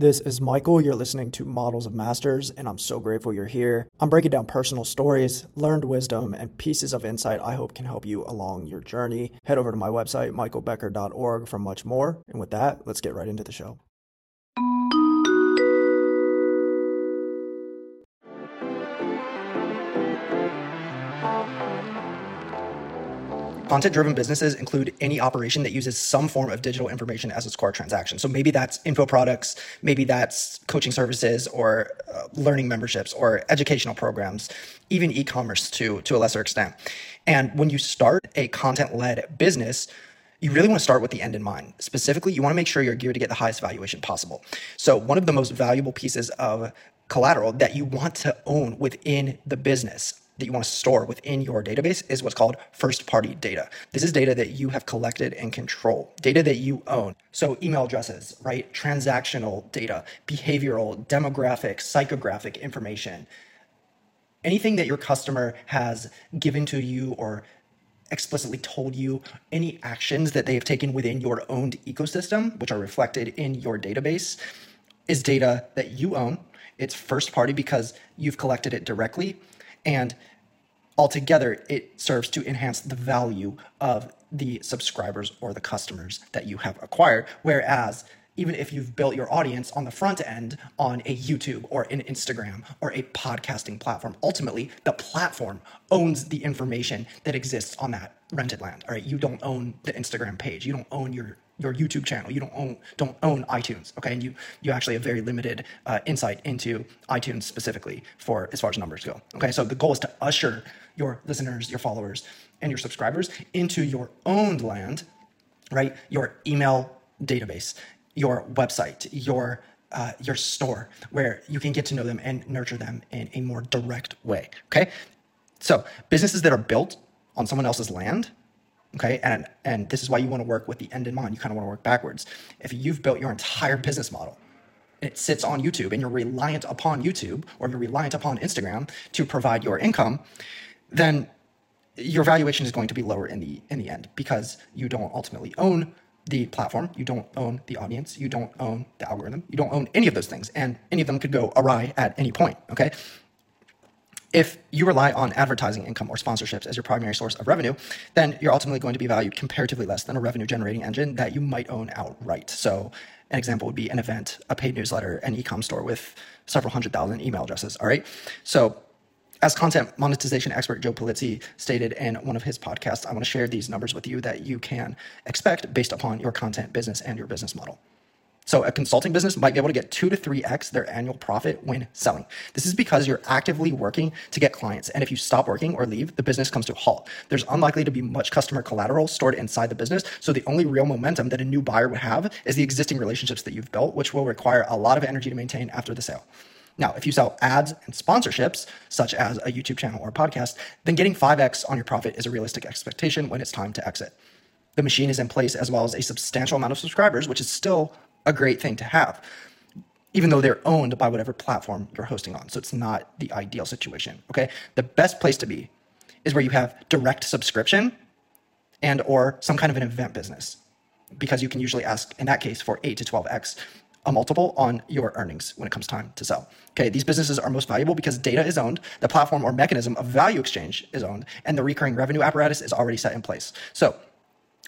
This is Michael. You're listening to Models of Masters, and I'm so grateful you're here. I'm breaking down personal stories, learned wisdom, and pieces of insight I hope can help you along your journey. Head over to my website, michaelbecker.org, for much more. And with that, let's get right into the show. Content driven businesses include any operation that uses some form of digital information as its core transaction. So maybe that's info products, maybe that's coaching services or uh, learning memberships or educational programs, even e commerce to, to a lesser extent. And when you start a content led business, you really want to start with the end in mind. Specifically, you want to make sure you're geared to get the highest valuation possible. So, one of the most valuable pieces of collateral that you want to own within the business that you want to store within your database is what's called first party data. This is data that you have collected and control, data that you own. So, email addresses, right? Transactional data, behavioral, demographic, psychographic information. Anything that your customer has given to you or explicitly told you any actions that they have taken within your owned ecosystem, which are reflected in your database, is data that you own. It's first party because you've collected it directly and altogether, it serves to enhance the value of the subscribers or the customers that you have acquired. Whereas, even if you've built your audience on the front end on a YouTube or an Instagram or a podcasting platform, ultimately the platform owns the information that exists on that rented land. All right, you don't own the Instagram page, you don't own your your YouTube channel. You don't own don't own iTunes, okay? And you you actually have very limited uh, insight into iTunes specifically for as far as numbers go. Okay, so the goal is to usher your listeners, your followers, and your subscribers into your own land, right? Your email database, your website, your uh, your store, where you can get to know them and nurture them in a more direct way. Okay, so businesses that are built on someone else's land Okay. And, and this is why you want to work with the end in mind. You kind of want to work backwards. If you've built your entire business model, it sits on YouTube and you're reliant upon YouTube or you're reliant upon Instagram to provide your income, then your valuation is going to be lower in the in the end because you don't ultimately own the platform, you don't own the audience, you don't own the algorithm, you don't own any of those things, and any of them could go awry at any point. Okay, if you rely on advertising income or sponsorships as your primary source of revenue, then you're ultimately going to be valued comparatively less than a revenue generating engine that you might own outright. So, an example would be an event, a paid newsletter, an e-com store with several hundred thousand email addresses. All right. So, as content monetization expert Joe Pulizzi stated in one of his podcasts, I want to share these numbers with you that you can expect based upon your content business and your business model. So a consulting business might be able to get two to three X their annual profit when selling. This is because you're actively working to get clients. And if you stop working or leave, the business comes to a halt. There's unlikely to be much customer collateral stored inside the business. So the only real momentum that a new buyer would have is the existing relationships that you've built, which will require a lot of energy to maintain after the sale. Now, if you sell ads and sponsorships, such as a YouTube channel or podcast, then getting 5x on your profit is a realistic expectation when it's time to exit. The machine is in place as well as a substantial amount of subscribers, which is still a great thing to have, even though they're owned by whatever platform you're hosting on. So it's not the ideal situation. Okay. The best place to be is where you have direct subscription and or some kind of an event business because you can usually ask in that case for 8 to 12x a multiple on your earnings when it comes time to sell. Okay, these businesses are most valuable because data is owned, the platform or mechanism of value exchange is owned, and the recurring revenue apparatus is already set in place. So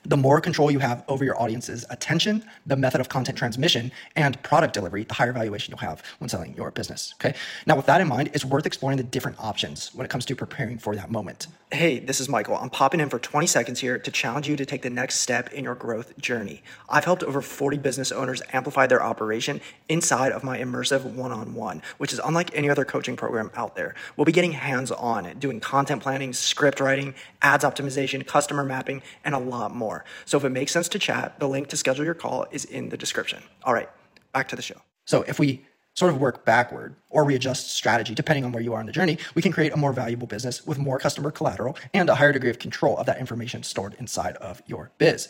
the more control you have over your audience's attention, the method of content transmission, and product delivery, the higher valuation you'll have when selling your business. Okay. Now, with that in mind, it's worth exploring the different options when it comes to preparing for that moment. Hey, this is Michael. I'm popping in for 20 seconds here to challenge you to take the next step in your growth journey. I've helped over 40 business owners amplify their operation inside of my immersive one on one, which is unlike any other coaching program out there. We'll be getting hands on, doing content planning, script writing, ads optimization, customer mapping, and a lot more. So if it makes sense to chat, the link to schedule your call is in the description. All right, back to the show. So if we sort of work backward or readjust strategy depending on where you are in the journey, we can create a more valuable business with more customer collateral and a higher degree of control of that information stored inside of your biz.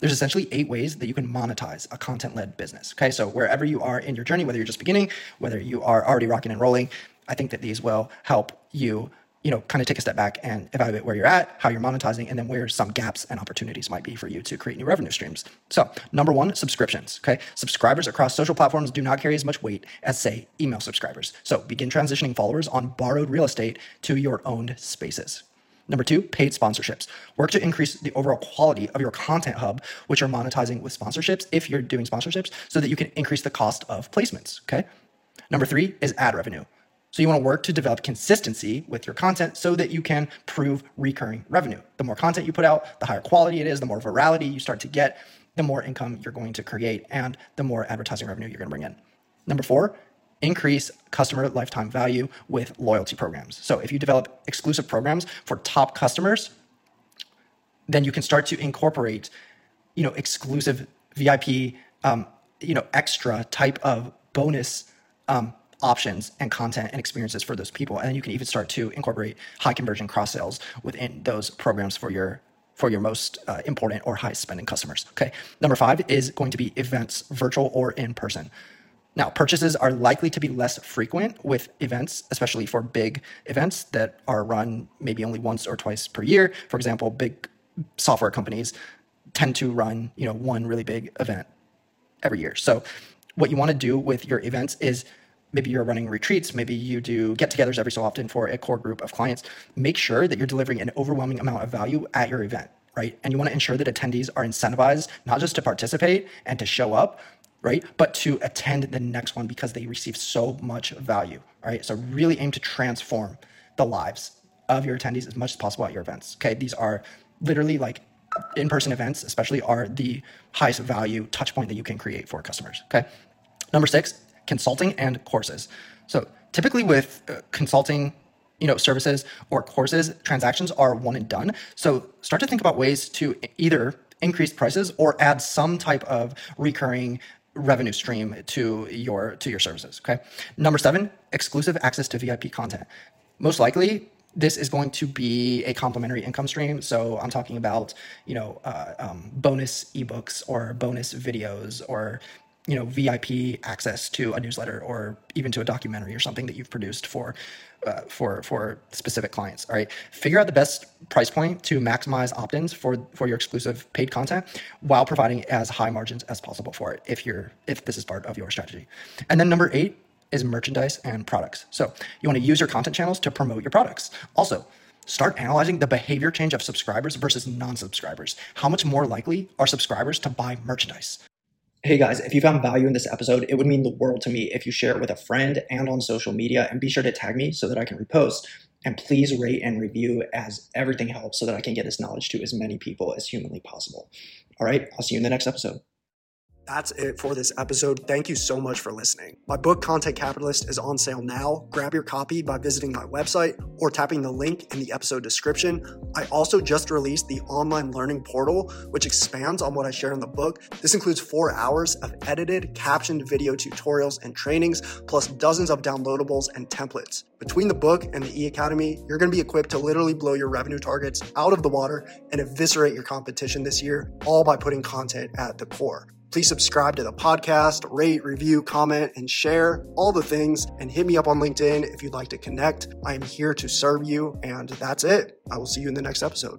There's essentially eight ways that you can monetize a content led business. Okay, so wherever you are in your journey, whether you're just beginning, whether you are already rocking and rolling, I think that these will help you you know, kind of take a step back and evaluate where you're at, how you're monetizing, and then where some gaps and opportunities might be for you to create new revenue streams. So, number one, subscriptions. Okay. Subscribers across social platforms do not carry as much weight as, say, email subscribers. So, begin transitioning followers on borrowed real estate to your owned spaces. Number two, paid sponsorships. Work to increase the overall quality of your content hub, which you're monetizing with sponsorships if you're doing sponsorships, so that you can increase the cost of placements. Okay. Number three is ad revenue. So you want to work to develop consistency with your content so that you can prove recurring revenue. The more content you put out, the higher quality it is, the more virality you start to get, the more income you're going to create, and the more advertising revenue you're going to bring in. Number four, increase customer lifetime value with loyalty programs. So if you develop exclusive programs for top customers, then you can start to incorporate, you know, exclusive VIP, um, you know, extra type of bonus um, options and content and experiences for those people. And then you can even start to incorporate high conversion cross sales within those programs for your for your most uh, important or high spending customers. Okay. Number five is going to be events, virtual or in person. Now, purchases are likely to be less frequent with events, especially for big events that are run maybe only once or twice per year. For example, big software companies tend to run, you know, one really big event every year. So, what you want to do with your events is maybe you're running retreats, maybe you do get togethers every so often for a core group of clients. Make sure that you're delivering an overwhelming amount of value at your event, right? And you want to ensure that attendees are incentivized not just to participate and to show up, right? But to attend the next one because they receive so much value, right? So really aim to transform the lives of your attendees as much as possible at your events. Okay. These are literally like in-person events, especially are the highest value touch point that you can create for customers. Okay. Number six, consulting and courses. So typically with uh, consulting, you know, services or courses, transactions are one and done. So start to think about ways to either increase prices or add some type of recurring revenue stream to your to your services okay number seven exclusive access to vip content most likely this is going to be a complementary income stream so i'm talking about you know uh, um, bonus ebooks or bonus videos or you know VIP access to a newsletter or even to a documentary or something that you've produced for uh, for for specific clients. All right, figure out the best price point to maximize opt-ins for for your exclusive paid content while providing as high margins as possible for it if you're if this is part of your strategy. And then number eight is merchandise and products. So you want to use your content channels to promote your products. Also. Start analyzing the behavior change of subscribers versus non subscribers. How much more likely are subscribers to buy merchandise? Hey guys, if you found value in this episode, it would mean the world to me if you share it with a friend and on social media and be sure to tag me so that I can repost. And please rate and review as everything helps so that I can get this knowledge to as many people as humanly possible. All right, I'll see you in the next episode. That's it for this episode. Thank you so much for listening. My book, Content Capitalist, is on sale now. Grab your copy by visiting my website or tapping the link in the episode description. I also just released the online learning portal, which expands on what I shared in the book. This includes four hours of edited, captioned video tutorials and trainings, plus dozens of downloadables and templates. Between the book and the e Academy, you're going to be equipped to literally blow your revenue targets out of the water and eviscerate your competition this year, all by putting content at the core. Please subscribe to the podcast, rate, review, comment, and share all the things. And hit me up on LinkedIn if you'd like to connect. I am here to serve you. And that's it. I will see you in the next episode.